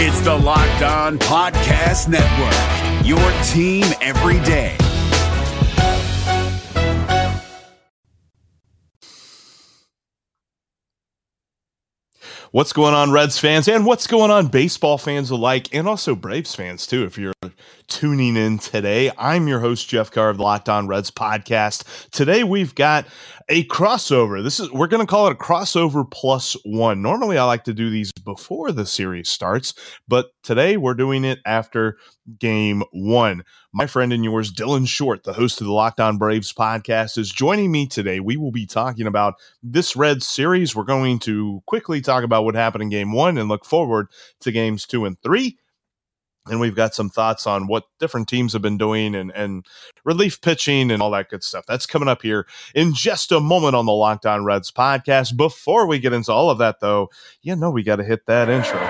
It's the Locked On Podcast Network, your team every day. What's going on, Reds fans, and what's going on, baseball fans alike, and also Braves fans too, if you're tuning in today. I'm your host, Jeff Carr of the Locked On Reds podcast. Today we've got a crossover. This is we're going to call it a crossover plus one. Normally I like to do these before the series starts, but today we're doing it after game one. My friend and yours, Dylan Short, the host of the Locked On Braves podcast, is joining me today. We will be talking about this Red series. We're going to quickly talk about what happened in game one and look forward to games two and three. And we've got some thoughts on what different teams have been doing and, and relief pitching and all that good stuff. That's coming up here in just a moment on the Locked On Reds podcast. Before we get into all of that, though, you know we got to hit that intro.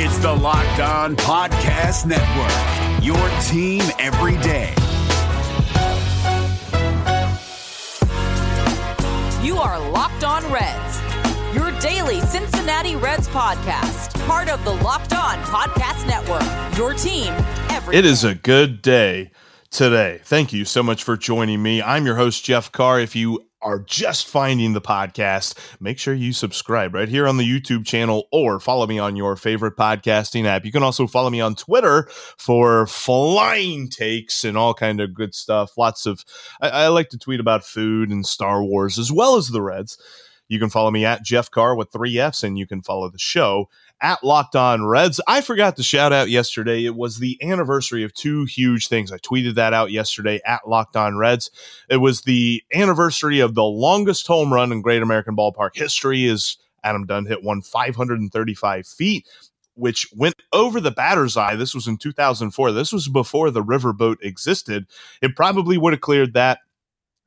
It's the Locked On Podcast Network, your team every day. Locked On Reds, your daily Cincinnati Reds podcast, part of the Locked On Podcast Network, your team every It is a good day today. Thank you so much for joining me. I'm your host, Jeff Carr. If you are just finding the podcast, make sure you subscribe right here on the YouTube channel or follow me on your favorite podcasting app. You can also follow me on Twitter for flying takes and all kind of good stuff. Lots of I, I like to tweet about food and Star Wars as well as the Reds. You can follow me at Jeff Carr with three F's, and you can follow the show at Locked On Reds. I forgot to shout out yesterday. It was the anniversary of two huge things. I tweeted that out yesterday at Locked On Reds. It was the anniversary of the longest home run in Great American Ballpark history. Is Adam Dunn hit one 535 feet. Which went over the batter's eye. This was in 2004. This was before the riverboat existed. It probably would have cleared that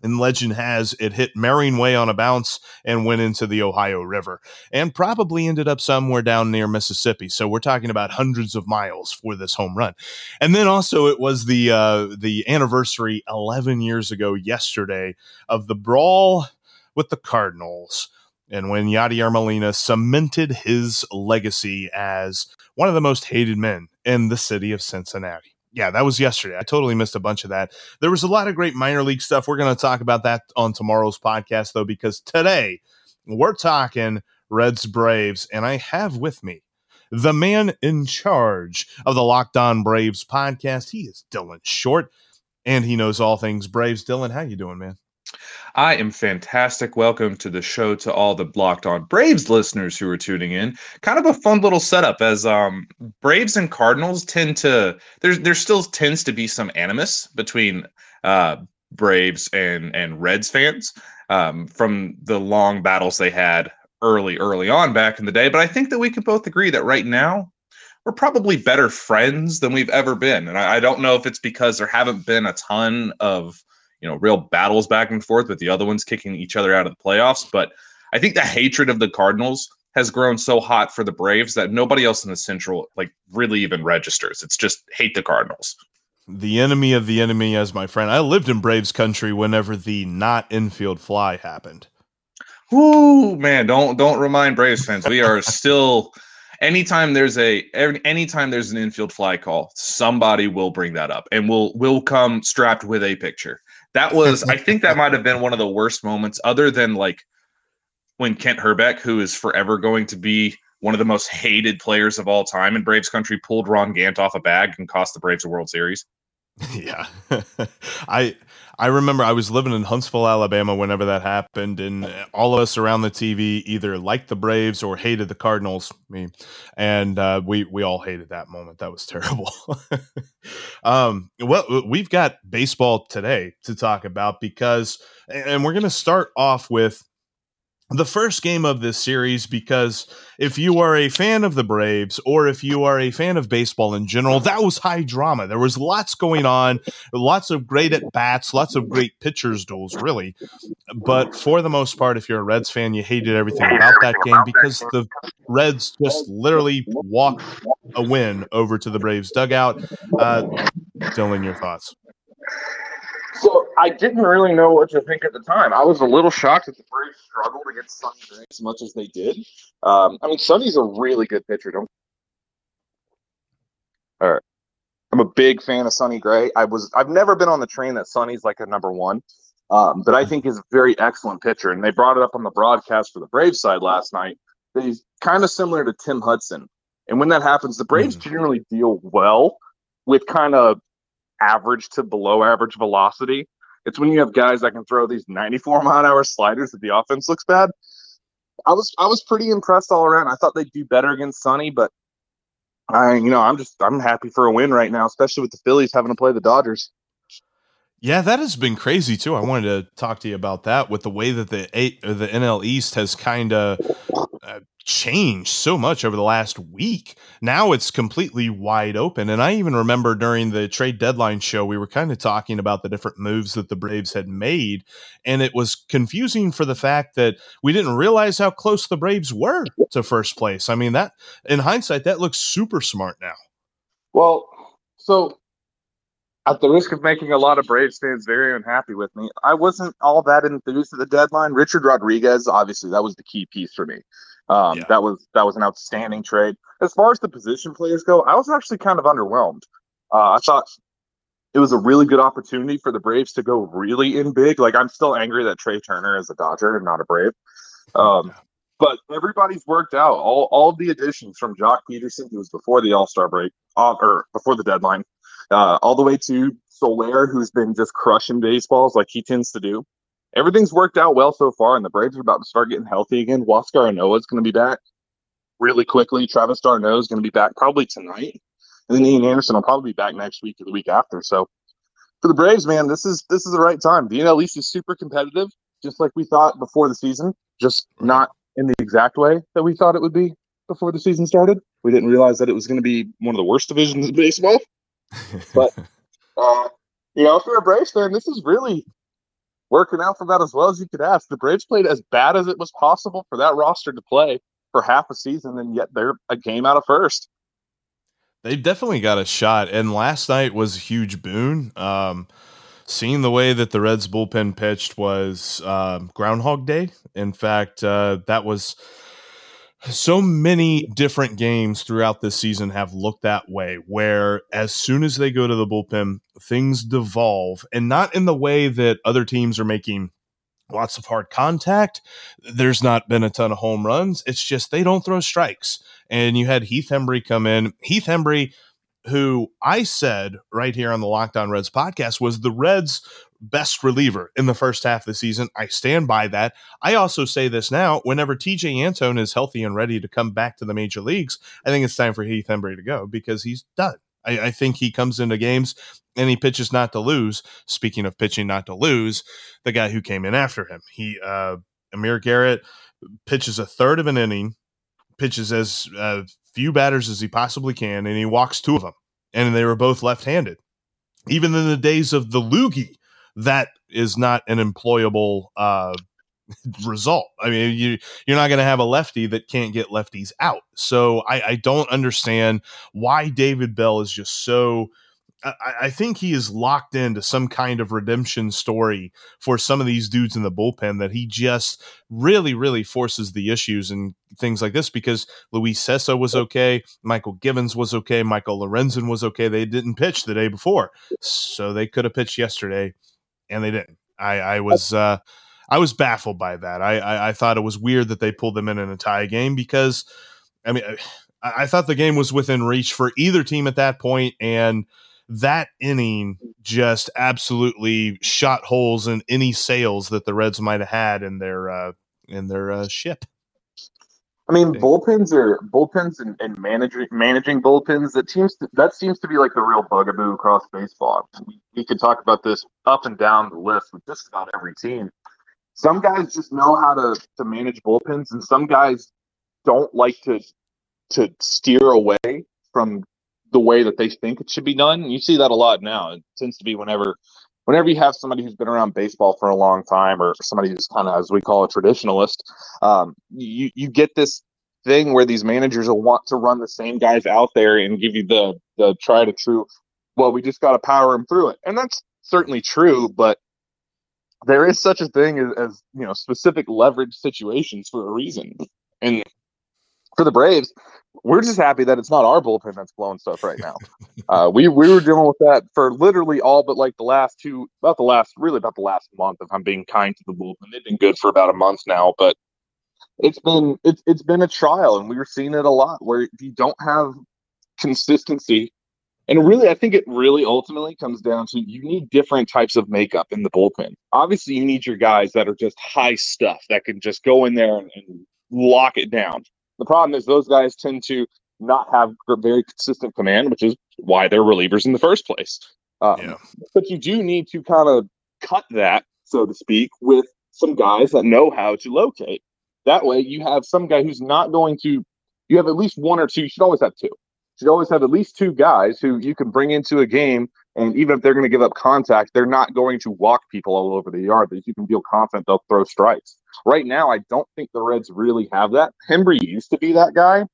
and legend has it hit Mehring Way on a bounce and went into the Ohio River and probably ended up somewhere down near Mississippi. So we're talking about hundreds of miles for this home run. And then also it was the uh, the anniversary 11 years ago yesterday of the brawl with the Cardinals and when Yadier Molina cemented his legacy as one of the most hated men in the city of Cincinnati yeah, that was yesterday. I totally missed a bunch of that. There was a lot of great minor league stuff. We're going to talk about that on tomorrow's podcast, though, because today we're talking Reds Braves, and I have with me the man in charge of the Locked On Braves podcast. He is Dylan Short, and he knows all things Braves. Dylan, how you doing, man? I am fantastic. Welcome to the show to all the Locked On Braves listeners who are tuning in. Kind of a fun little setup as um, Braves and Cardinals tend to there's there still tends to be some animus between uh, Braves and and Reds fans um, from the long battles they had early early on back in the day. But I think that we can both agree that right now we're probably better friends than we've ever been. And I, I don't know if it's because there haven't been a ton of you know real battles back and forth with the other ones kicking each other out of the playoffs. But I think the hatred of the Cardinals has grown so hot for the Braves that nobody else in the Central like really even registers. It's just hate the Cardinals. The enemy of the enemy, as my friend. I lived in Braves country whenever the not infield fly happened. Whoo, man! Don't don't remind Braves fans. We are still. Anytime there's a anytime there's an infield fly call, somebody will bring that up and will will come strapped with a picture. That was, I think that might have been one of the worst moments, other than like when Kent Hrbek, who is forever going to be one of the most hated players of all time in Braves country, pulled Ron Gant off a bag and cost the Braves a World Series. Yeah, I I remember I was living in Huntsville, Alabama, whenever that happened, and all of us around the TV either liked the Braves or hated the Cardinals. Me, and uh, we we all hated that moment. That was terrible. um, well, we've got baseball today to talk about because, and we're going to start off with the first game of this series because if you are a fan of the Braves or if you are a fan of baseball in general, that was high drama. There was lots going on, lots of great at bats, lots of great pitchers duels, really. But for the most part, if you're a Reds fan, you hated everything about that game because the Reds just literally walked a win over to the Braves dugout. Uh, Dylan, your thoughts? So I didn't really know what to think at the time. I was a little shocked that the Braves struggled against Sonny Gray as much as they did. Um, I mean, Sonny's a really good pitcher. Don't. All right. I'm a big fan of Sonny Gray. I was. I've never been on the train that Sonny's like a number one, um, but I think he's a very excellent pitcher. And they brought it up on the broadcast for the Braves side last night. That he's kind of similar to Tim Hudson. And when that happens, the Braves mm. generally deal well with kind of average to below average velocity. It's when you have guys that can throw these 94 mile an hour sliders that the offense looks bad. I was I was pretty impressed all around. I thought they'd do better against Sonny, but I you know I'm just I'm happy for a win right now, especially with the Phillies having to play the Dodgers. Yeah, that has been crazy too. I wanted to talk to you about that with the way that the eight or the NL East has kind of changed so much over the last week. Now it's completely wide open. And I even remember during the trade deadline show, we were kind of talking about the different moves that the Braves had made. And it was confusing for the fact that we didn't realize how close the Braves were to first place. I mean, that in hindsight, that looks super smart now. Well, so at the risk of making a lot of Braves fans very unhappy with me, I wasn't all that enthused at the deadline. Richard Rodriguez, obviously, that was the key piece for me. Um, yeah. That was that was an outstanding trade. As far as the position players go, I was actually kind of underwhelmed. Uh, I thought it was a really good opportunity for the Braves to go really in big. Like I'm still angry that Trea Turner is a Dodger and not a Brave. Um, but everybody's worked out. All all of the additions from Joc Pederson, who was before the All Star break, uh, or before the deadline, uh, all the way to Soler, who's been just crushing baseballs like he tends to do everything's worked out well so far, and the Braves are about to start getting healthy again. Huascar Ynoa is going to be back really quickly. Travis d'Arnaud is going to be back probably tonight, and then Ian Anderson will probably be back next week or the week after. So for the Braves, man, this is this is the right time. The NL East is super competitive, just like we thought before the season, just not in the exact way that we thought it would be before the season started. We didn't realize that it was going to be one of the worst divisions in baseball. but uh, you know, for a Braves fan, this is really working out for about as well as you could ask. The Braves played as bad as it was possible for that roster to play for half a season, and yet they're a game out of first. They've definitely got a shot, and last night was a huge boon. Um, seeing the way that the Reds bullpen pitched was um, Groundhog Day. In fact, uh, that was so many different games throughout this season have looked that way where as soon as they go to the bullpen things devolve and not in the way that other teams are making lots of hard contact. There's not been a ton of home runs. It's just they don't throw strikes. And you had heath hembree come in. Heath hembree who I said right here on the Locked On Reds podcast was the Reds best reliever in the first half of the season. I stand by that. I also say this now whenever TJ Antone is healthy and ready to come back to the major leagues, I think it's time for Heath Hembree to go because he's done. I, I think he comes into games and he pitches not to lose. Speaking of pitching not to lose, the guy who came in after him, he, uh, Amir Garrett pitches a third of an inning, pitches as uh, few batters as he possibly can, and he walks two of them. And they were both left handed. Even in the days of the loogie, that is not an employable uh, result. I mean, you you're not going to have a lefty that can't get lefties out. So I, I don't understand why David Bell is just so I, I, think he is locked into some kind of redemption story for some of these dudes in the bullpen that he just really, really forces the issues and things like this because Luis Cessa was okay, Mychal Givens was okay, Michael Lorenzen was okay. They didn't pitch the day before, so they could have pitched yesterday, and they didn't. I, I was uh, I was baffled by that. I, I, I thought it was weird that they pulled them in in a tie game because, I mean, I, I thought the game was within reach for either team at that point, and that inning just absolutely shot holes in any sails that the Reds might have had in their uh, in their uh, ship. I mean, bullpens are bullpens and, and managing managing bullpens. That seems to, that seems to be like the real bugaboo across baseball. We, we could talk about this up and down the list with just about every team. Some guys just know how to to manage bullpens, and some guys don't like to to steer away from the way that they think it should be done. You see that a lot now. It tends to be whenever whenever you have somebody who's been around baseball for a long time or somebody who's kind of as we call a traditionalist, um, you you get this thing where these managers will want to run the same guys out there and give you the the try to true well we just got to power them through it and that's certainly true, but there is such a thing as, as you know specific leverage situations for a reason. And for the Braves, we're just happy that it's not our bullpen that's blowing stuff right now. uh, we we were dealing with that for literally all but like the last two, about the last, really about the last month. If I'm being kind to the bullpen, they've been good for about a month now, but it's been it's it's been a trial, and we were seeing it a lot where you don't have consistency. And really, I think it really ultimately comes down to you need different types of makeup in the bullpen. Obviously, you need your guys that are just high stuff that can just go in there and, and lock it down. The problem is those guys tend to not have very consistent command, which is why they're relievers in the first place. Um, yeah. But you do need to kind of cut that, so to speak, with some guys that know how to locate. That way, you have some guy who's not going to. You have at least one or two. You should always have two. You should always have at least two guys who you can bring into a game, and even if they're going to give up contact, they're not going to walk people all over the yard. That you can feel confident they'll throw strikes. Right now, I don't think the Reds really have that. Hembree used to be that guy,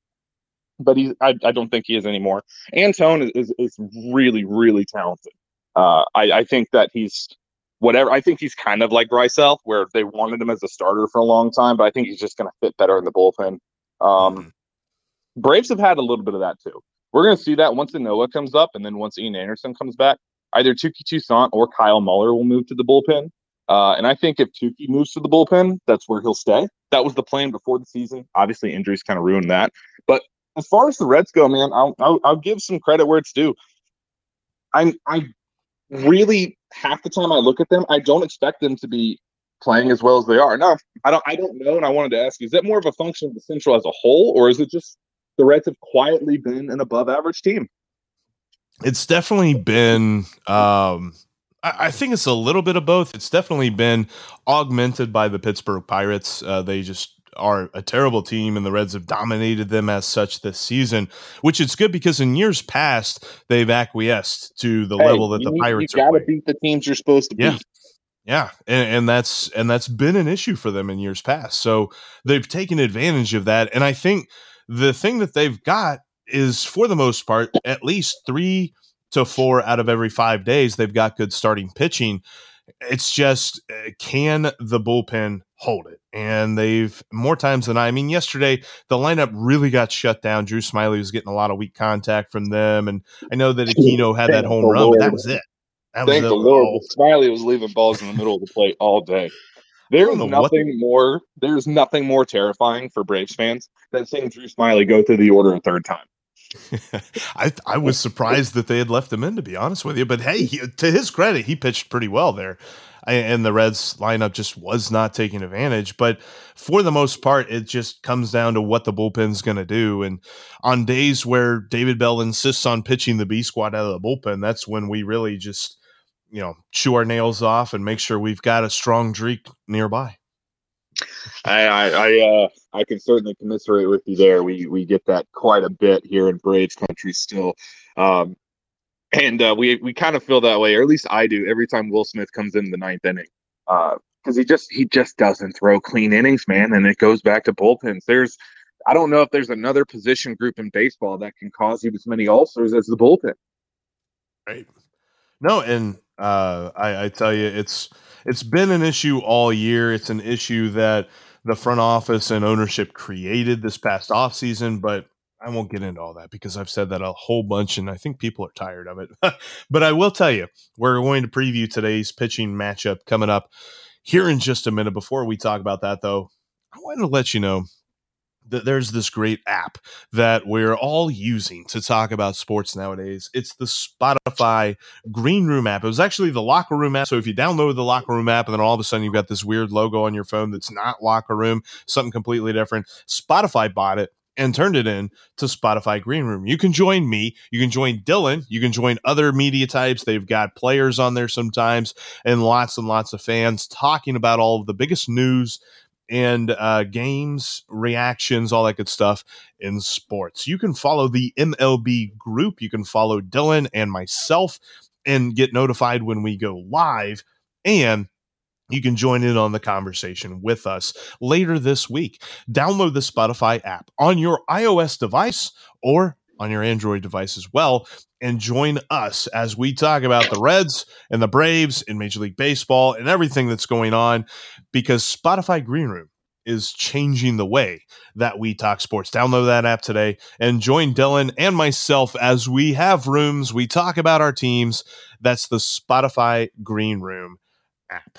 but he's I, I don't think he is anymore. Antone is, is, is really, really talented. Uh, I, I think that he's whatever. I think he's kind of like Raisel, where they wanted him as a starter for a long time, but I think he's just going to fit better in the bullpen. Um, mm-hmm. Braves have had a little bit of that too. We're going to see that once the Ynoa comes up, and then once Ian Anderson comes back, either Touki Toussaint or Kyle Muller will move to the bullpen. Uh, and I think if Touki moves to the bullpen, that's where he'll stay. That was the plan before the season. Obviously, injuries kind of ruined that. But as far as the Reds go, man, I'll, I'll, I'll give some credit where it's due. I I really half the time I look at them, I don't expect them to be playing as well as they are. No, I don't. I don't know, and I wanted to ask: you: Is that more of a function of the Central as a whole, or is it just the Reds have quietly been an above-average team? It's definitely been um, I think it's a little bit of both. It's definitely been augmented by the Pittsburgh Pirates. Uh, they just are a terrible team, and the Reds have dominated them as such this season, which is good because in years past they've acquiesced to the hey, level that the need, Pirates you are. Got to beat the teams you're supposed to yeah. beat. Yeah, and, and that's and that's been an issue for them in years past. So they've taken advantage of that, and I think the thing that they've got is, for the most part, at least three to four out of every five days, they've got good starting pitching. It's just, uh, can the bullpen hold it? And they've more times than I, I mean, yesterday, the lineup really got shut down. Drew Smyly was getting a lot of weak contact from them. And I know that Aquino had that home run, but that was it. That Thank was the Lord. Smyly was leaving balls in the middle of the plate all day. There's nothing more. There's nothing more terrifying for Braves fans than seeing Drew Smyly go through the order a third time. I I was surprised that they had left him in, to be honest with you. But hey, he, to his credit, he pitched pretty well there, and the Reds lineup just was not taking advantage. But for the most part, it just comes down to what the bullpen's going to do. And on days where David Bell insists on pitching the B squad out of the bullpen, that's when we really just you know chew our nails off and make sure we've got a strong streak nearby. I I uh, I can certainly commiserate with you there. We we get that quite a bit here in Braves country still, um, and uh, we we kind of feel that way, or at least I do, every time Will Smith comes in the ninth inning, because uh, he just he just doesn't throw clean innings, man, and it goes back to bullpens. There's I don't know if there's another position group in baseball that can cause you as many ulcers as the bullpen. Right. No, and uh, I, I tell you, it's it's been an issue all year. It's an issue that the front office and ownership created this past offseason, but I won't get into all that because I've said that a whole bunch and I think people are tired of it. but I will tell you, we're going to preview today's pitching matchup coming up here in just a minute. Before we talk about that, though, I wanted to let you know there's this great app that we're all using to talk about sports nowadays. It's the Spotify Green Room app. It was actually the Locker Room app. So if you download the Locker Room app and then all of a sudden you've got this weird logo on your phone that's not Locker Room, something completely different, Spotify bought it and turned it in to Spotify Green Room. You can join me, you can join Dylan, you can join other media types. They've got players on there sometimes and lots and lots of fans talking about all of the biggest news and uh, games, reactions, all that good stuff in sports. You can follow the MLB group. You can follow Dylan and myself and get notified when we go live. And you can join in on the conversation with us later this week. Download the Spotify app on your iOS device or on your Android device as well. And join us as we talk about the Reds and the Braves in Major League Baseball and everything that's going on because Spotify Green Room is changing the way that we talk sports. Download that app today and join Dylan and myself as we have rooms. We talk about our teams. That's the Spotify Green Room app.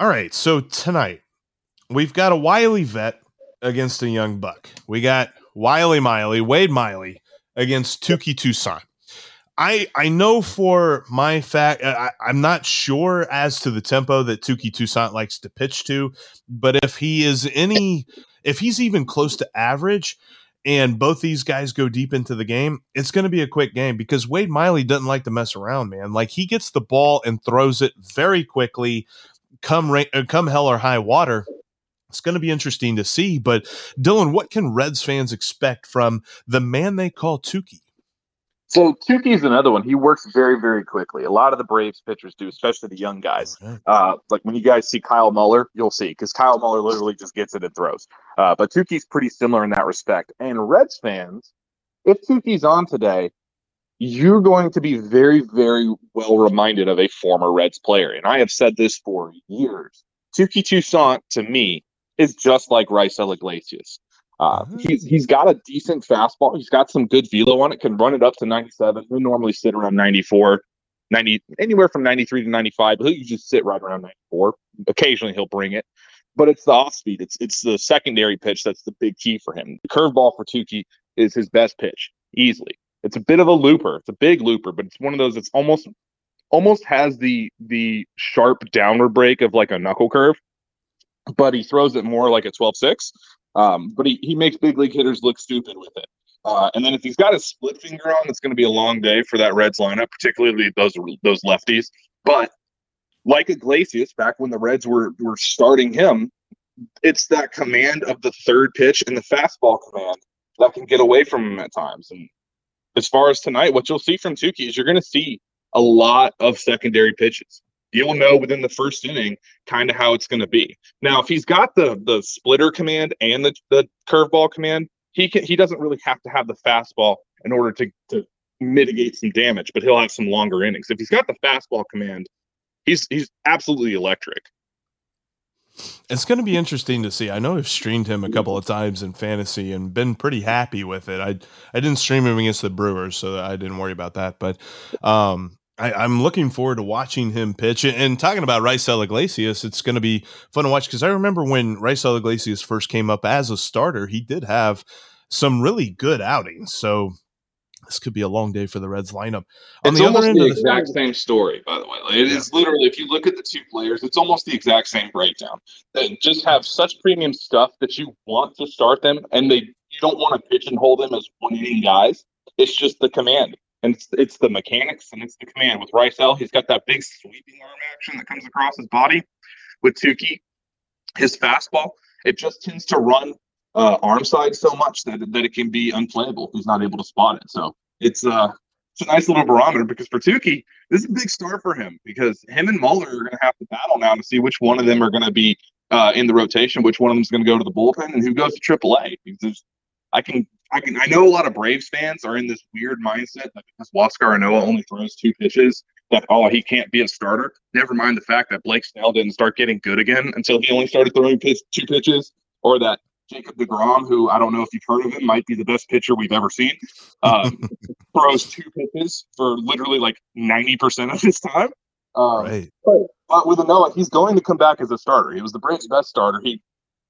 All right, so tonight we've got a wily vet against a young buck. We got Wiley Miley, Wade Miley against Touki Toussaint. I I know for my fact I, I'm not sure as to the tempo that Touki Toussaint likes to pitch to, but if he is any if he's even close to average and both these guys go deep into the game, it's going to be a quick game because Wade Miley doesn't like to mess around, man. Like he gets the ball and throws it very quickly come rain, uh, come hell or high water. It's going to be interesting to see. But Dylan, what can Reds fans expect from the man they call Touki? So Touki's another one. He works very, very quickly. A lot of the Braves pitchers do, especially the young guys. Uh, like when you guys see Kyle Muller, you'll see because Kyle Muller literally just gets it and throws. Uh, but Touki's pretty similar in that respect. And Reds fans, if Touki's on today, you're going to be very, very well reminded of a former Reds player. And I have said this for years. Touki Toussaint, to me, is just like Raisel Iglesias. Uh, mm-hmm. he's he's got a decent fastball. He's got some good velo on it. Can run it up to 97. He'll normally sit around 94, 90, anywhere from 93 to 95. He'll just sit right around 94. Occasionally he'll bring it, but it's the off speed. It's it's the secondary pitch that's the big key for him. The curveball for Touki is his best pitch easily. It's a bit of a looper. It's a big looper, but it's one of those. It's almost almost has the the sharp downward break of like a knuckle curve, but he throws it more like a 12-6. Um, but he, he makes big league hitters look stupid with it. Uh, and then if he's got his split finger on, it's going to be a long day for that Reds lineup, particularly those those lefties. But like Iglesias, back when the Reds were were starting him, it's that command of the third pitch and the fastball command that can get away from him at times. And as far as tonight, what you'll see from Touki is you're going to see a lot of secondary pitches. You'll know within the first inning kind of how it's going to be. Now, if he's got the the splitter command and the the curveball command, he can he doesn't really have to have the fastball in order to to mitigate some damage, but he'll have some longer innings. If he's got the fastball command, he's he's absolutely electric. It's going to be interesting to see. I know I've streamed him a couple of times in fantasy and been pretty happy with it. I I didn't stream him against the Brewers, so I didn't worry about that. But um, I, am looking forward to watching him pitch. And, talking about Raisel Iglesias, it's going to be fun to watch because I remember when Raisel Iglesias first came up as a starter, he did have some really good outings. So this could be a long day for the Reds lineup. On it's the almost the, the exact same story, by the way. Like, it yeah. is literally, if you look at the two players, it's almost the exact same breakdown. They just have such premium stuff that you want to start them, and they you don't want to pigeonhole them as one inning guys. It's just the command, and it's, it's the mechanics, and it's the command. With Raisel, he's got that big sweeping arm action that comes across his body. With Touki, his fastball, it just tends to run uh, arm side so much that that it can be unplayable. He's not able to spot it. So it's uh it's a nice little barometer because for Touki, this is a big start for him because him and Muller are going to have to battle now to see which one of them are going to be uh, in the rotation, which one of them is going to go to the bullpen, and who goes to AAA. Because I can, I can, I know a lot of Braves fans are in this weird mindset that because Huascar Ynoa only throws two pitches, that oh he can't be a starter. Never mind the fact that Blake Snell didn't start getting good again until he only started throwing pitch, two pitches, or that Jacob DeGrom, who I don't know if you've heard of him, might be the best pitcher we've ever seen. Um, throws two pitches for literally like 90% of his time. Um, right. But, but with Ynoa, he's going to come back as a starter. He was the Braves' best starter. He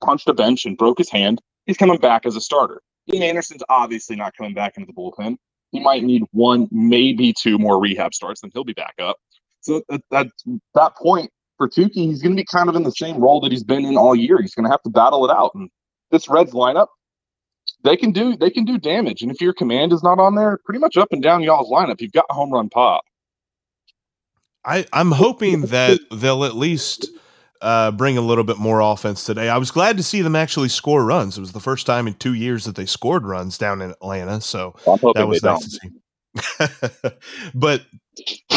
punched a bench and broke his hand. He's coming back as a starter. Ian Anderson's obviously not coming back into the bullpen. He might need one, maybe two more rehab starts, then he'll be back up. So at, at that point for Touki, he's going to be kind of in the same role that he's been in all year. He's going to have to battle it out. And this Reds lineup, they can do they can do damage. And if your command is not on there, pretty much up and down y'all's lineup, you've got a home run pop. I, I'm hoping that they'll at least uh, bring a little bit more offense today. I was glad to see them actually score runs. It was the first time in two years that they scored runs down in Atlanta, so that was nice to see. but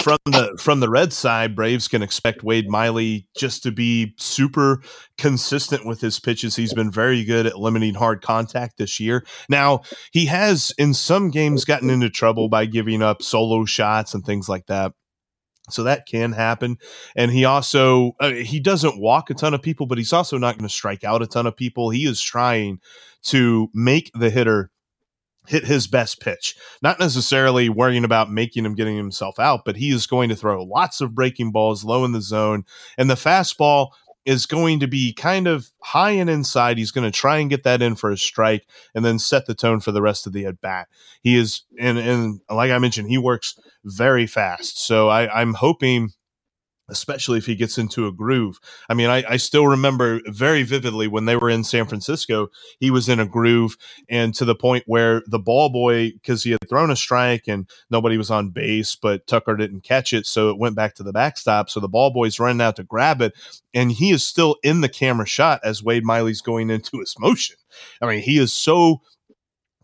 from the from the red side, Braves can expect Wade Miley just to be super consistent with his pitches. He's been very good at limiting hard contact this year. Now he has in some games gotten into trouble by giving up solo shots and things like that. So that can happen. And he also uh, he doesn't walk a ton of people, but he's also not going to strike out a ton of people. He is trying to make the hitter hit his best pitch. Not necessarily worrying about making him getting himself out, but he is going to throw lots of breaking balls low in the zone. And the fastball is going to be kind of high and inside. He's going to try and get that in for a strike and then set the tone for the rest of the at bat. He is, and, and like I mentioned, he works very fast. So I, I'm hoping especially if he gets into a groove. I mean, I, I, still remember very vividly when they were in San Francisco, he was in a groove and to the point where the ball boy, because he had thrown a strike and nobody was on base, but Tucker didn't catch it. So it went back to the backstop. So the ball boy's running out to grab it. And he is still in the camera shot as Wade Miley's going into his motion. I mean, he is so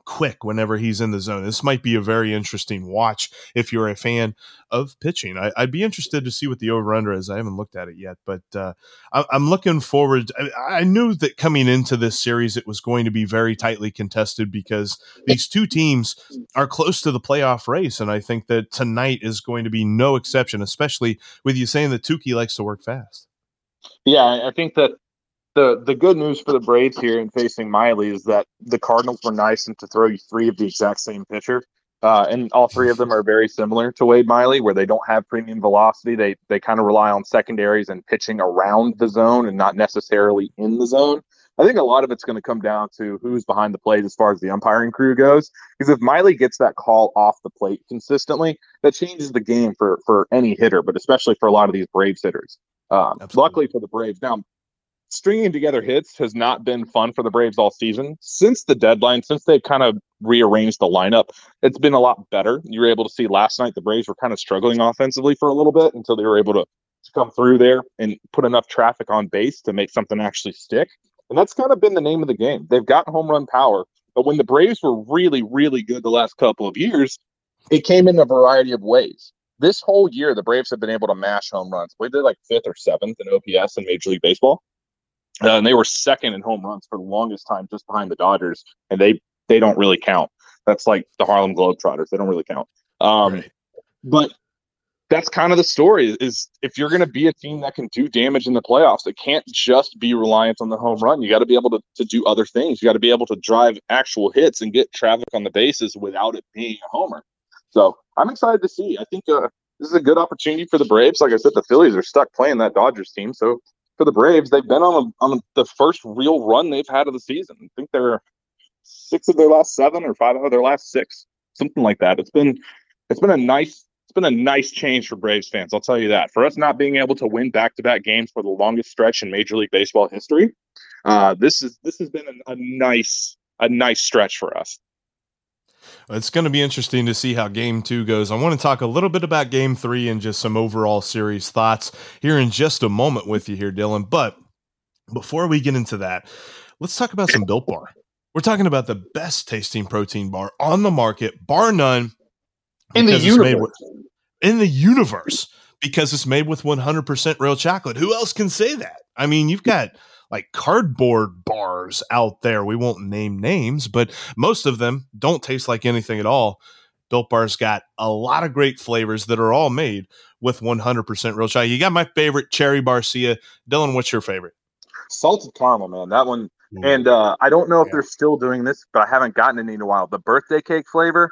quick whenever he's in the zone. This might be a very interesting watch if you're a fan of pitching. I, would be interested to see what the over under is. I haven't looked at it yet, but uh, I, am looking forward. I, I, knew that coming into this series, it was going to be very tightly contested because these two teams are close to the playoff race. And I think that tonight is going to be no exception, especially with you saying that Touki likes to work fast. Yeah, I think that the the good news for the Braves here in facing Miley is that the Cardinals were nice and to throw you three of the exact same pitcher. Uh, and all three of them are very similar to Wade Miley, where they don't have premium velocity. They they kind of rely on secondaries and pitching around the zone and not necessarily in the zone. I think a lot of it's going to come down to who's behind the plate as far as the umpiring crew goes. Because if Miley gets that call off the plate consistently, that changes the game for for any hitter, but especially for a lot of these Braves hitters. Um, luckily for the Braves, now stringing together hits has not been fun for the Braves all season. Since the deadline, since they've kind of rearranged the lineup, it's been a lot better. You were able to see last night the Braves were kind of struggling offensively for a little bit until they were able to, to come through there and put enough traffic on base to make something actually stick. And that's kind of been the name of the game. They've got home run power. But when the Braves were really, really good the last couple of years, it came in a variety of ways. This whole year, the Braves have been able to mash home runs. We did like fifth or seventh in OPS in Major League Baseball. Uh, and they were second in home runs for the longest time, just behind the Dodgers, and they they don't really count. That's like the Harlem Globetrotters; they don't really count. Um, right. But that's kind of the story: is if you're going to be a team that can do damage in the playoffs, it can't just be reliant on the home run. You got to be able to to do other things. You got to be able to drive actual hits and get traffic on the bases without it being a homer. So I'm excited to see. I think uh, this is a good opportunity for the Braves. Like I said, the Phillies are stuck playing that Dodgers team, so for the Braves, they've been on, a, on the first real run they've had of the season. I think they're six of their last seven or five of their last six, something like that. It's been it's been a nice it's been a nice change for Braves fans. I'll tell you that. For us not being able to win back to back games for the longest stretch in Major League Baseball history, uh, this is this has been a, a nice a nice stretch for us. It's going to be interesting to see how game two goes. I want to talk a little bit about game three and just some overall series thoughts here in just a moment with you here, Dylan. But before we get into that, let's talk about some Built Bar. We're talking about the best tasting protein bar on the market, bar none. In the universe. With, in the universe, because it's made with 100% real chocolate. Who else can say that? I mean, you've got like cardboard bars out there. We won't name names, but most of them don't taste like anything at all. Built Bar's got a lot of great flavors that are all made with 100% real chai. You got my favorite, Cherry Barcia. Dylan, what's your favorite? Salted caramel, man. That one. Mm. And uh, I don't know if yeah. they're still doing this, but I haven't gotten any in a while. The birthday cake flavor.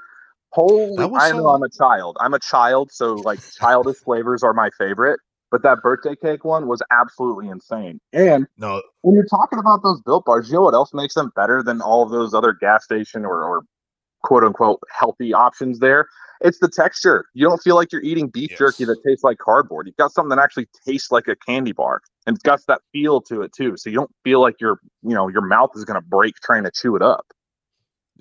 Holy, I know I'm a child. I'm a child, so like childish flavors are my favorite but that birthday cake one was absolutely insane. And no, when you're talking about those built bars, you know what else makes them better than all of those other gas station or, or quote unquote healthy options there? It's the texture. You don't feel like you're eating beef yes. jerky that tastes like cardboard. You've got something that actually tastes like a candy bar and it's got that feel to it too. So you don't feel like your, you know, your mouth is going to break trying to chew it up.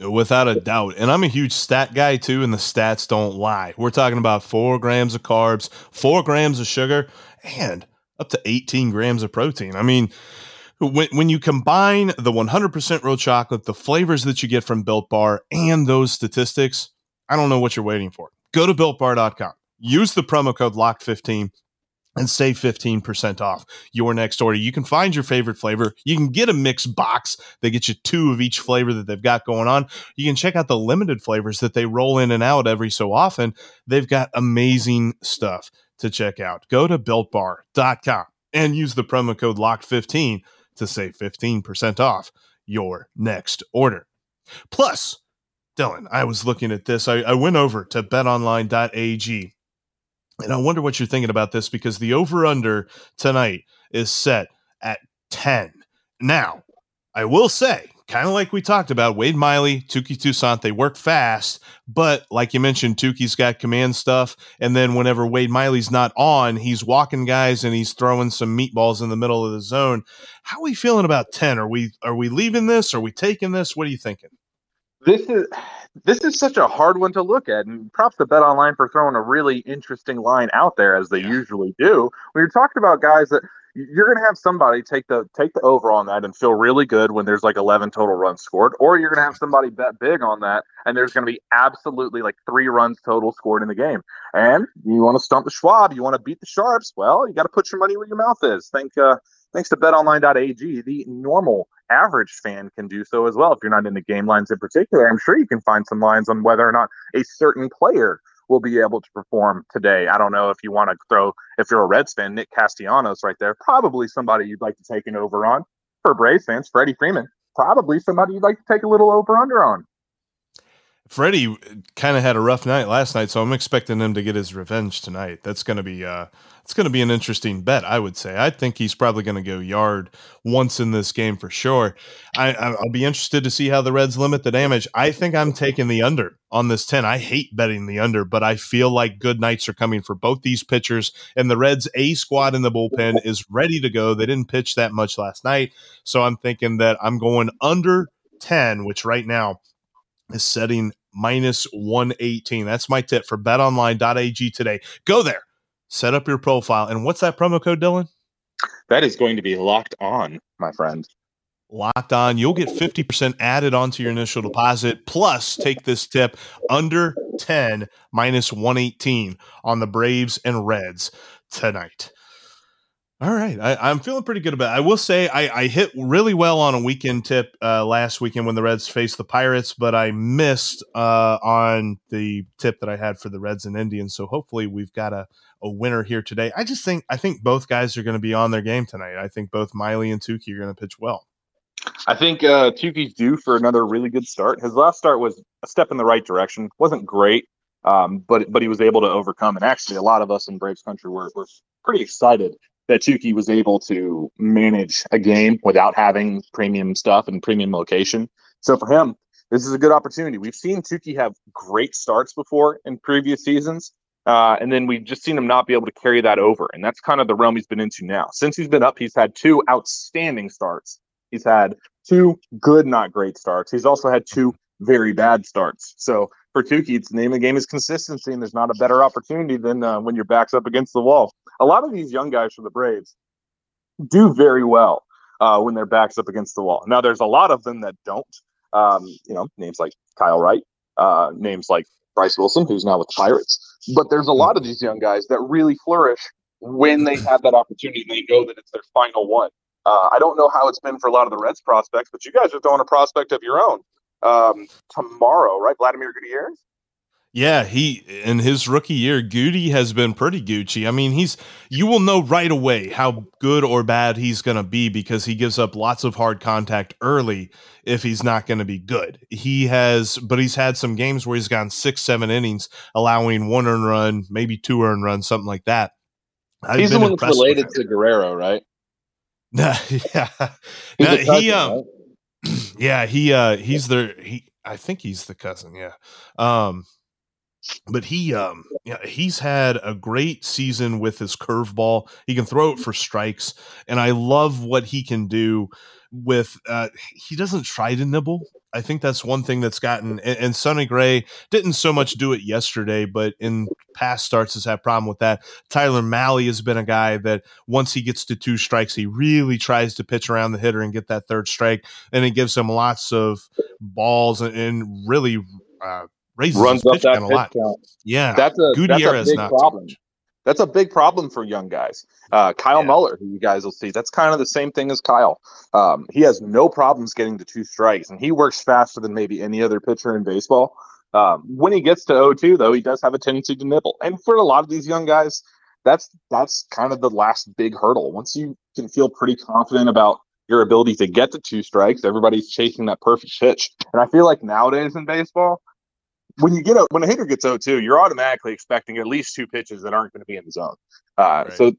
Without a doubt. And I'm a huge stat guy too, and the stats don't lie. We're talking about four grams of carbs, four grams of sugar, and up to 18 grams of protein. I mean, when, when you combine the 100% real chocolate, the flavors that you get from Built Bar, and those statistics, I don't know what you're waiting for. Go to builtbar.com. Use the promo code LOCK15 and save 15% off your next order. You can find your favorite flavor. You can get a mixed box that gets you two of each flavor that they've got going on. You can check out the limited flavors that they roll in and out every so often. They've got amazing stuff to check out. Go to builtbar.com and use the promo code LOCK15 to save 15% off your next order. Plus, Dylan, I was looking at this. I, I went over to betonline.ag and I wonder what you're thinking about this because the over under tonight is set at 10. Now, I will say, kind of like we talked about, Wade Miley, Touki Toussaint, they work fast, but like you mentioned, Touki's got command stuff. And then whenever Wade Miley's not on, he's walking guys and he's throwing some meatballs in the middle of the zone. How are we feeling about 10? Are we are we leaving this? Are we taking this? What are you thinking? This is this is such a hard one to look at, and props to Bet Online for throwing a really interesting line out there as they yeah. usually do. We are talking about guys that you're going to have somebody take the take the over on that and feel really good when there's like 11 total runs scored, or you're going to have somebody bet big on that and there's going to be absolutely like three runs total scored in the game. And you want to stump the Schwab, you want to beat the Sharps. Well, you got to put your money where your mouth is. Think uh, thanks to BetOnline.ag, the normal average fan can do so as well. If you're not into game lines in particular, I'm sure you can find some lines on whether or not a certain player will be able to perform today. I don't know if you want to throw, if you're a Reds fan, Nick Castellanos right there, probably somebody you'd like to take an over on. For Braves fans, Freddie Freeman, probably somebody you'd like to take a little over under on. Freddie kind of had a rough night last night, so I'm expecting him to get his revenge tonight. That's going to be uh, it's going to be an interesting bet, I would say. I think he's probably going to go yard once in this game for sure. I, will be interested to see how the Reds limit the damage. I think I'm taking the under on this 10. I hate betting the under, but I feel like good nights are coming for both these pitchers, and the Reds' A squad in the bullpen is ready to go. They didn't pitch that much last night, so I'm thinking that I'm going under 10, which right now is setting minus 118. That's my tip for betonline.ag today. Go there set up your profile. And what's that promo code, Dylan? That is going to be locked on, my friend. Locked on. You'll get 50% added onto your initial deposit. Plus, take this tip under 10 minus 118 on the Braves and Reds tonight. All right, I, am feeling pretty good about. it. I will say I, I hit really well on a weekend tip uh, last weekend when the Reds faced the Pirates, but I missed uh, on the tip that I had for the Reds and Indians. So hopefully we've got a, a winner here today. I just think I think both guys are going to be on their game tonight. I think both Miley and Touki are going to pitch well. I think uh, Touki's due for another really good start. His last start was a step in the right direction. wasn't great, um, but but he was able to overcome. And actually, a lot of us in Braves country were were pretty excited that Touki was able to manage a game without having premium stuff and premium location. So for him, this is a good opportunity. We've seen Touki have great starts before in previous seasons. Uh, and then we've just seen him not be able to carry that over. And that's kind of the realm he's been into now. Since he's been up, he's had two outstanding starts. He's had two good, not great starts. He's also had two very bad starts. So for Touki, it's the name of the game is consistency, and there's not a better opportunity than uh, when your back's up against the wall. A lot of these young guys for the Braves do very well uh, when their back's up against the wall. Now, there's a lot of them that don't. Um, you know, names like Kyle Wright, uh, names like Bryce Wilson, who's now with the Pirates. But there's a lot of these young guys that really flourish when they have that opportunity they know that it's their final one. Uh, I don't know how it's been for a lot of the Reds prospects, but you guys are throwing a prospect of your own um, tomorrow, right? Vladimir Gutierrez. Yeah, he in his rookie year, Goody has been pretty Gucci. I mean, he's you will know right away how good or bad he's going to be because he gives up lots of hard contact early if he's not going to be good. He has, but he's had some games where he's gone six, seven innings, allowing one earned run, maybe two earned runs, something like that. I've he's the one that's related to Guerrero, right? yeah, no, he um. Right? yeah, he uh he's the he I think he's the cousin, yeah. Um but he um yeah, he's had a great season with his curveball. He can throw it for strikes and I love what he can do with uh he doesn't try to nibble I think that's one thing that's gotten and, and Sonny Gray didn't so much do it yesterday, but in past starts has had problem with that. Tyler Mahle has been a guy that once he gets to two strikes, he really tries to pitch around the hitter and get that third strike, and it gives him lots of balls and, and really uh, raises runs up that a lot. Count. Yeah, that's a Gutierrez that's a big problem. That's a big problem for young guys. Uh, Kyle yeah. Muller, who you guys will see, that's kind of the same thing as Kyle. Um, he has no problems getting to two strikes, and he works faster than maybe any other pitcher in baseball. Um, when he gets to 0-2, though, he does have a tendency to nibble. And for a lot of these young guys, that's that's kind of the last big hurdle. Once you can feel pretty confident about your ability to get the two strikes, everybody's chasing that perfect pitch. And I feel like nowadays in baseball, when you get a when a hitter gets 0-2, you're automatically expecting at least two pitches that aren't going to be in the zone. Uh, right. So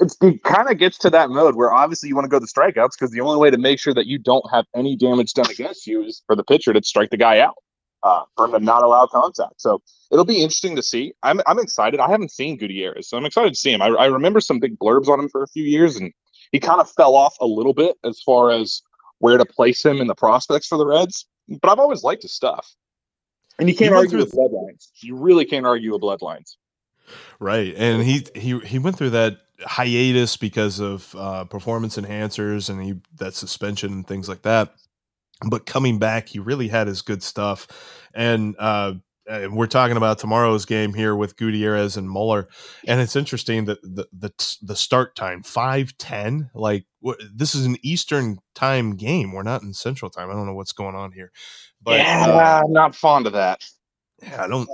it's, it kind of gets to that mode where obviously you want to go the strikeouts because the only way to make sure that you don't have any damage done against you is for the pitcher to strike the guy out, uh, for him to not allow contact. So it'll be interesting to see. I'm I'm excited. I haven't seen Gutierrez, so I'm excited to see him. I, I remember some big blurbs on him for a few years, and he kind of fell off a little bit as far as where to place him in the prospects for the Reds. But I've always liked his stuff. And you can't he argue with bloodlines. You really can't argue with bloodlines. Right. And he he he went through that hiatus because of uh, performance enhancers and he that suspension and things like that. But coming back, he really had his good stuff. And uh, and we're talking about tomorrow's game here with Gutierrez and Muller, and it's interesting that the the, the start time five ten. Like this is an Eastern time game. We're not in Central time. I don't know what's going on here, but yeah, uh, I'm not fond of that. Yeah, I don't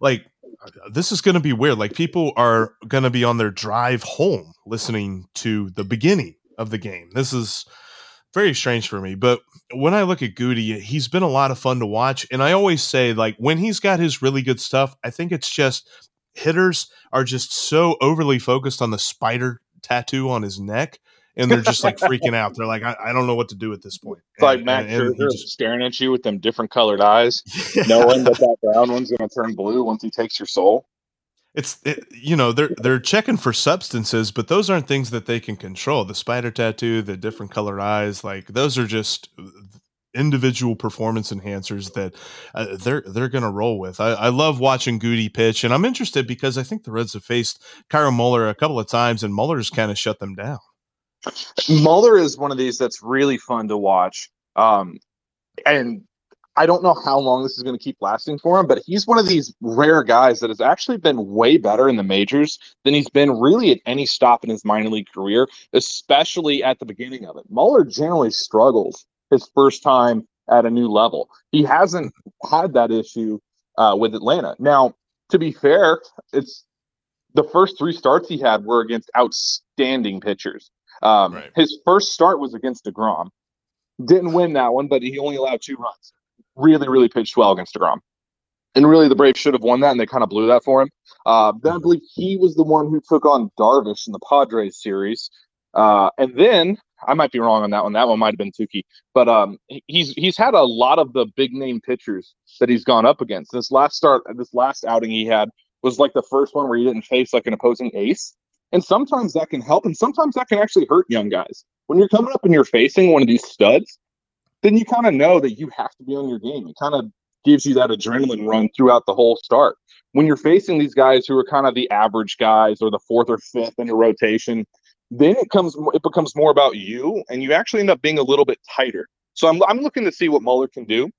like. This is going to be weird. Like people are going to be on their drive home listening to the beginning of the game. This is very strange for me. But when I look at Goody, he's been a lot of fun to watch. And I always say, like, when he's got his really good stuff, I think it's just hitters are just so overly focused on the spider tattoo on his neck. And they're just like freaking out. They're like, I, I, don't know what to do at this point. It's like Matt and, and just, staring at you with them different colored eyes, yeah. knowing that that brown one's going to turn blue once he takes your soul it's it, you know they're they're checking for substances but those aren't things that they can control. The spider tattoo the different colored eyes like those are just individual performance enhancers that uh, they're they're going to roll with. I, I, love watching Goody pitch and i'm interested because i think the reds have faced Kyle muller a couple of times and muller's kind of shut them down. Muller is one of these that's really fun to watch um, and I don't know how long this is going to keep lasting for him, but he's one of these rare guys that has actually been way better in the majors than he's been really at any stop in his minor league career, especially at the beginning of it. Muller generally struggles his first time at a new level. He hasn't had that issue uh, with Atlanta. Now, to be fair, it's the first three starts he had were against outstanding pitchers. Um, right. His first start was against DeGrom. Didn't win that one, but he only allowed two runs really, really pitched well against DeGrom. And really, the Braves should have won that, and they kind of blew that for him. Uh, then I believe he was the one who took on Darvish in the Padres series. Uh, and then I might be wrong on that one. That one might have been Touki, but um, he's he's had a lot of the big name pitchers that he's gone up against. This last start, this last outing he had was like the first one where he didn't face like an opposing ace. And sometimes that can help, and sometimes that can actually hurt young guys. When you're coming up and you're facing one of these studs, then you kind of know that you have to be on your game. It kind of gives you that adrenaline run throughout the whole start. When you're facing these guys who are kind of the average guys or the fourth or fifth in your rotation, then it comes it becomes more about you, and you actually end up being a little bit tighter. So I'm I'm looking to see what Muller can do.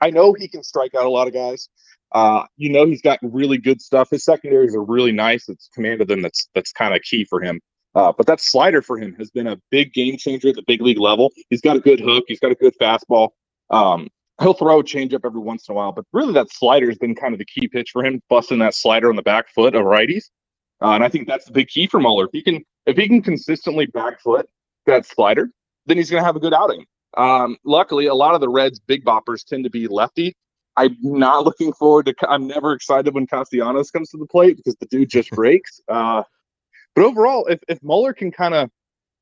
I know he can strike out a lot of guys. Uh, you know he's got really good stuff. His secondaries are really nice. It's command of them that's that's kind of key for him. Uh, but that slider for him has been a big game changer at the big league level. He's got a good hook. He's got a good fastball. Um, he'll throw a changeup every once in a while, but really that slider has been kind of the key pitch for him, busting that slider on the back foot of righties. Uh, and I think that's the big key for Muller. If he can, if he can consistently back foot that slider, then he's going to have a good outing. Um, luckily, a lot of the Reds' big boppers tend to be lefty. I'm not looking forward to. I'm never excited when Castellanos comes to the plate because the dude just breaks. Uh, but overall, if, if Muller can kind of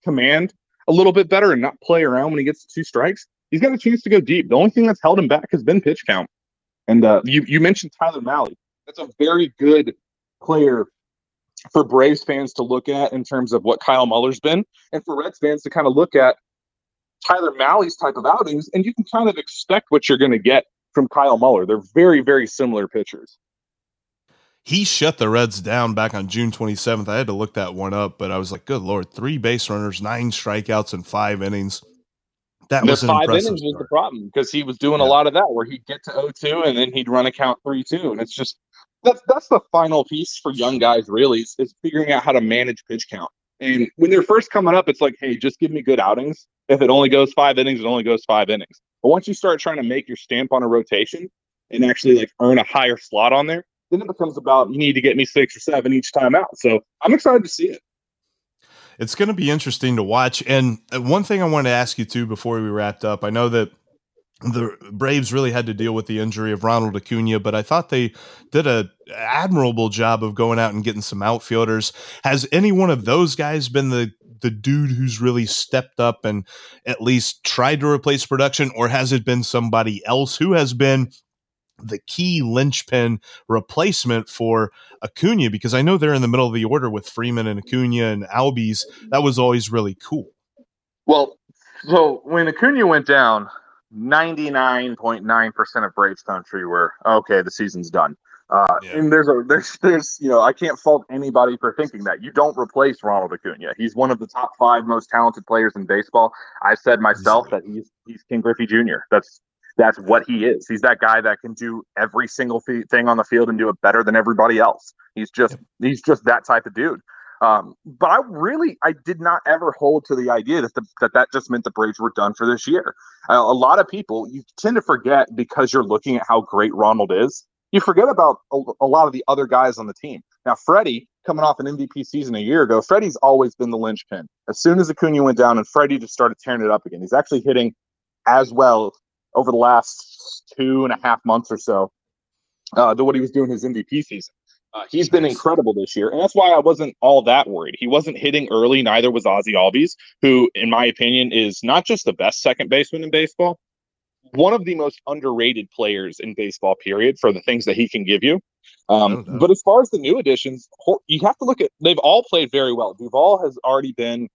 command a little bit better and not play around when he gets two strikes, he's got a chance to go deep. The only thing that's held him back has been pitch count. And uh, you, you mentioned Tyler Mahle. That's a very good player for Braves fans to look at in terms of what Kyle Muller's been, and for Reds fans to kind of look at Tyler Mahle's type of outings, and you can kind of expect what you're going to get from Kyle Muller. They're very, very similar pitchers. He shut the Reds down back on June 27th. I had to look that one up, but I was like, good Lord, three base runners, nine strikeouts in five innings. That the was five impressive innings was the problem because he was doing Yeah. a lot of that where he'd get to 0-2 and then he'd run a count 3-2 and it's just that's that's the final piece for young guys really is, is figuring out how to manage pitch count and when they're first coming up it's like hey just give me good outings if it only goes five innings it only goes five innings but once you start trying to make your stamp on a rotation and actually like earn a higher slot on there then it becomes about you need to get me six or seven each time out so i'm excited to see it it's going to be interesting to watch. And uh, one thing I wanted to ask you too before we wrapped up, I know that the Braves really had to deal with the injury of Ronald Acuna, but I thought they did a admirable job of going out and getting some outfielders. Has any one of those guys been the the dude who's really stepped up and at least tried to replace production, or has it been somebody else who has been the key linchpin replacement for Acuna? Because I know they're in the middle of the order with Freeman and Acuna and Albies. That was always really cool. Well, so when Acuna went down, 99.9% of Braves country were okay, the season's done. Uh, Yeah. And there's a there's there's you know I can't fault anybody for thinking that you don't replace Ronald Acuna. He's one of the top five most talented players in baseball. I've said myself that he's he's Ken Griffey Jr. That's that's what he is. He's that guy that can do every single thing on the field and do it better than everybody else. He's just he's just that type of dude. Um, but I really, I did not ever hold to the idea that the, that that just meant the Braves were done for this year. A, a lot of people, you tend to forget because you're looking at how great Ronald is. You forget about a, a lot of the other guys on the team. Now, Freddie, coming off an MVP season a year ago, Freddie's always been the linchpin. As soon as Acuna went down and Freddie just started tearing it up again, he's actually hitting as well over the last two and a half months or so uh, to what he was doing his MVP season. Uh, he's been incredible this year, and that's why I wasn't all that worried. He wasn't hitting early, neither was Ozzy Albies, who, in my opinion, is not just the best second baseman in baseball, one of the most underrated players in baseball. Period for the things that he can give you. Um, but as far as the new additions, you have to look at. They've all played very well. Duvall has already been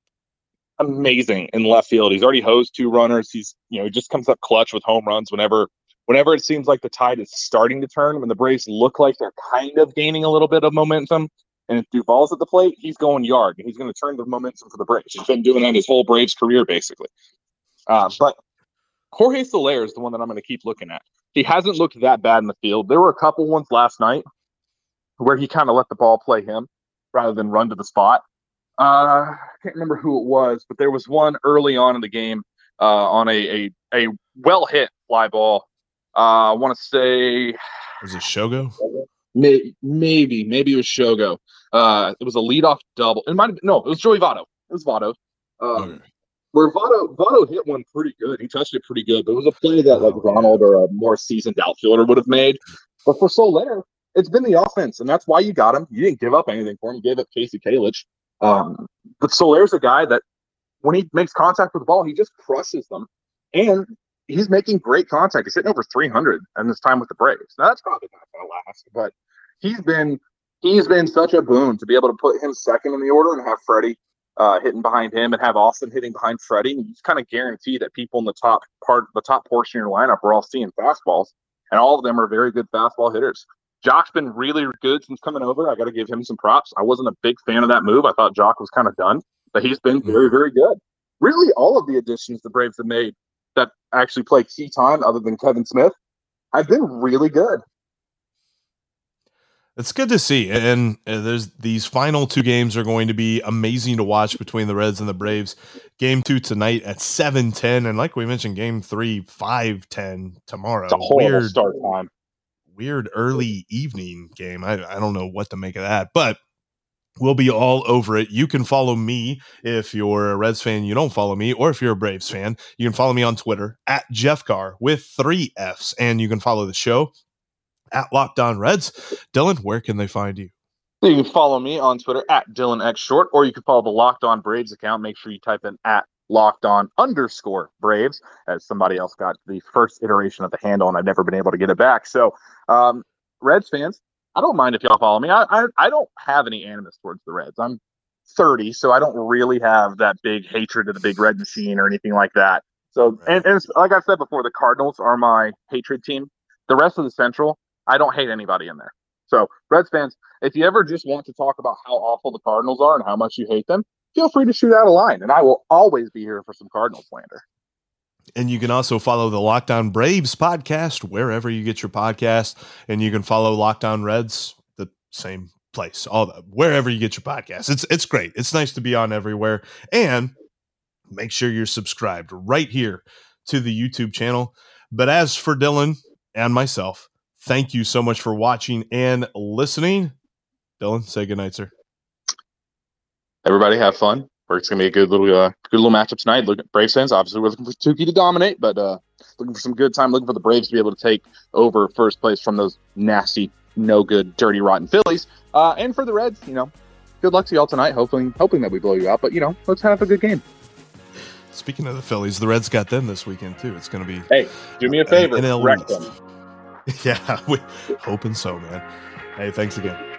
amazing in left field. He's already hosed two runners. He's you know he just comes up clutch with home runs whenever whenever it seems like the tide is starting to turn, when the Braves look like they're kind of gaining a little bit of momentum, and if Duvall's at the plate, he's going yard and he's going to turn the momentum for the Braves. He's been doing that his whole Braves career, basically. Uh, but Jorge Soler is the one that I'm going to keep looking at. He hasn't looked that bad in the field. There were a couple ones last night where he kind of let the ball play him rather than run to the spot. Uh, I can't remember who it was, but there was one early on in the game uh, on a, a, a well hit fly ball. Uh, I want to say Was it Shogo? may, maybe maybe it was Shogo. Uh, it was a leadoff double. It might have been, no, it was Joey Votto. It was Votto. Um, Okay. Where Votto Votto hit one pretty good. He touched it pretty good, but it was a play that like Oh, yeah. Ronald or a more seasoned outfielder would have made. But for Soler, it's been the offense, and that's why you got him. You didn't give up anything for him. You gave up Kasey Kalich. Um, but Soler's a guy that when he makes contact with the ball, he just crushes them, and he's making great contact. He's hitting over 300 in his time with the Braves. Now that's probably not going to last, but he's been he's been such a boon to be able to put him second in the order and have Freddie uh, hitting behind him and have Austin hitting behind Freddie. And you just kind of guarantee that people in the top part, the top portion of your lineup, are all seeing fastballs, and all of them are very good fastball hitters. Joc's been really good since coming over. I got to give him some props. I wasn't a big fan of that move. I thought Jock was kind of done, but he's been very, very good. Really, all of the additions the Braves have made that actually play key time, other than Kevin Smith, have been really good. It's good to see. And uh, there's these final two games are going to be amazing to watch between the Reds and the Braves. Game two tonight at 7:10. And like we mentioned, game three, 5:10 tomorrow. It's a horrible Weird, start time. Weird early evening game. I, I don't know what to make of that, but we'll be all over it. You can follow me if you're a Reds fan, you don't follow me, or if you're a Braves fan, you can follow me on Twitter at Jeff Carr with three F's. And you can follow the show at Locked On Reds. Dylan, where can they find you? You can follow me on Twitter at Dylan X Short, or you can follow the Locked On Braves account. Make sure you type in at Locked On underscore Braves, as somebody else got the first iteration of the handle, and I've never been able to get it back. So, um, Reds fans, I don't mind if y'all follow me. I, I I don't have any animus towards the Reds. I'm 30, so I don't really have that big hatred of the big red machine or anything like that. So, and, and like I said before, the Cardinals are my hatred team. The rest of the Central, I don't hate anybody in there. So, Reds fans, if you ever just want to talk about how awful the Cardinals are and how much you hate them, feel free to shoot out a line, and I will always be here for some Cardinals slander. And you can also follow the Locked On Braves podcast wherever you get your podcast, and you can follow Locked On Reds the same place, all the, wherever you get your podcast. It's it's great. It's nice to be on everywhere, and make sure you're subscribed right here to the YouTube channel. But as for Dylan and myself, thank you so much for watching and listening. Dylan, say goodnight, sir. Everybody have fun. It's gonna be a good little uh, good little matchup tonight. Look at Braves fans. Obviously, we're looking for Touki to dominate, but uh, looking for some good time. Looking for the Braves to be able to take over first place from those nasty, no good, dirty, rotten Phillies. Uh, and for the Reds, you know, good luck to y'all tonight. Hoping hoping that we blow you out, but you know, let's have a good game. Speaking of the Phillies, the Reds got them this weekend too. It's going to be. Hey, do me a favor, wreck them. Yeah, we hoping so, man. Hey, thanks again.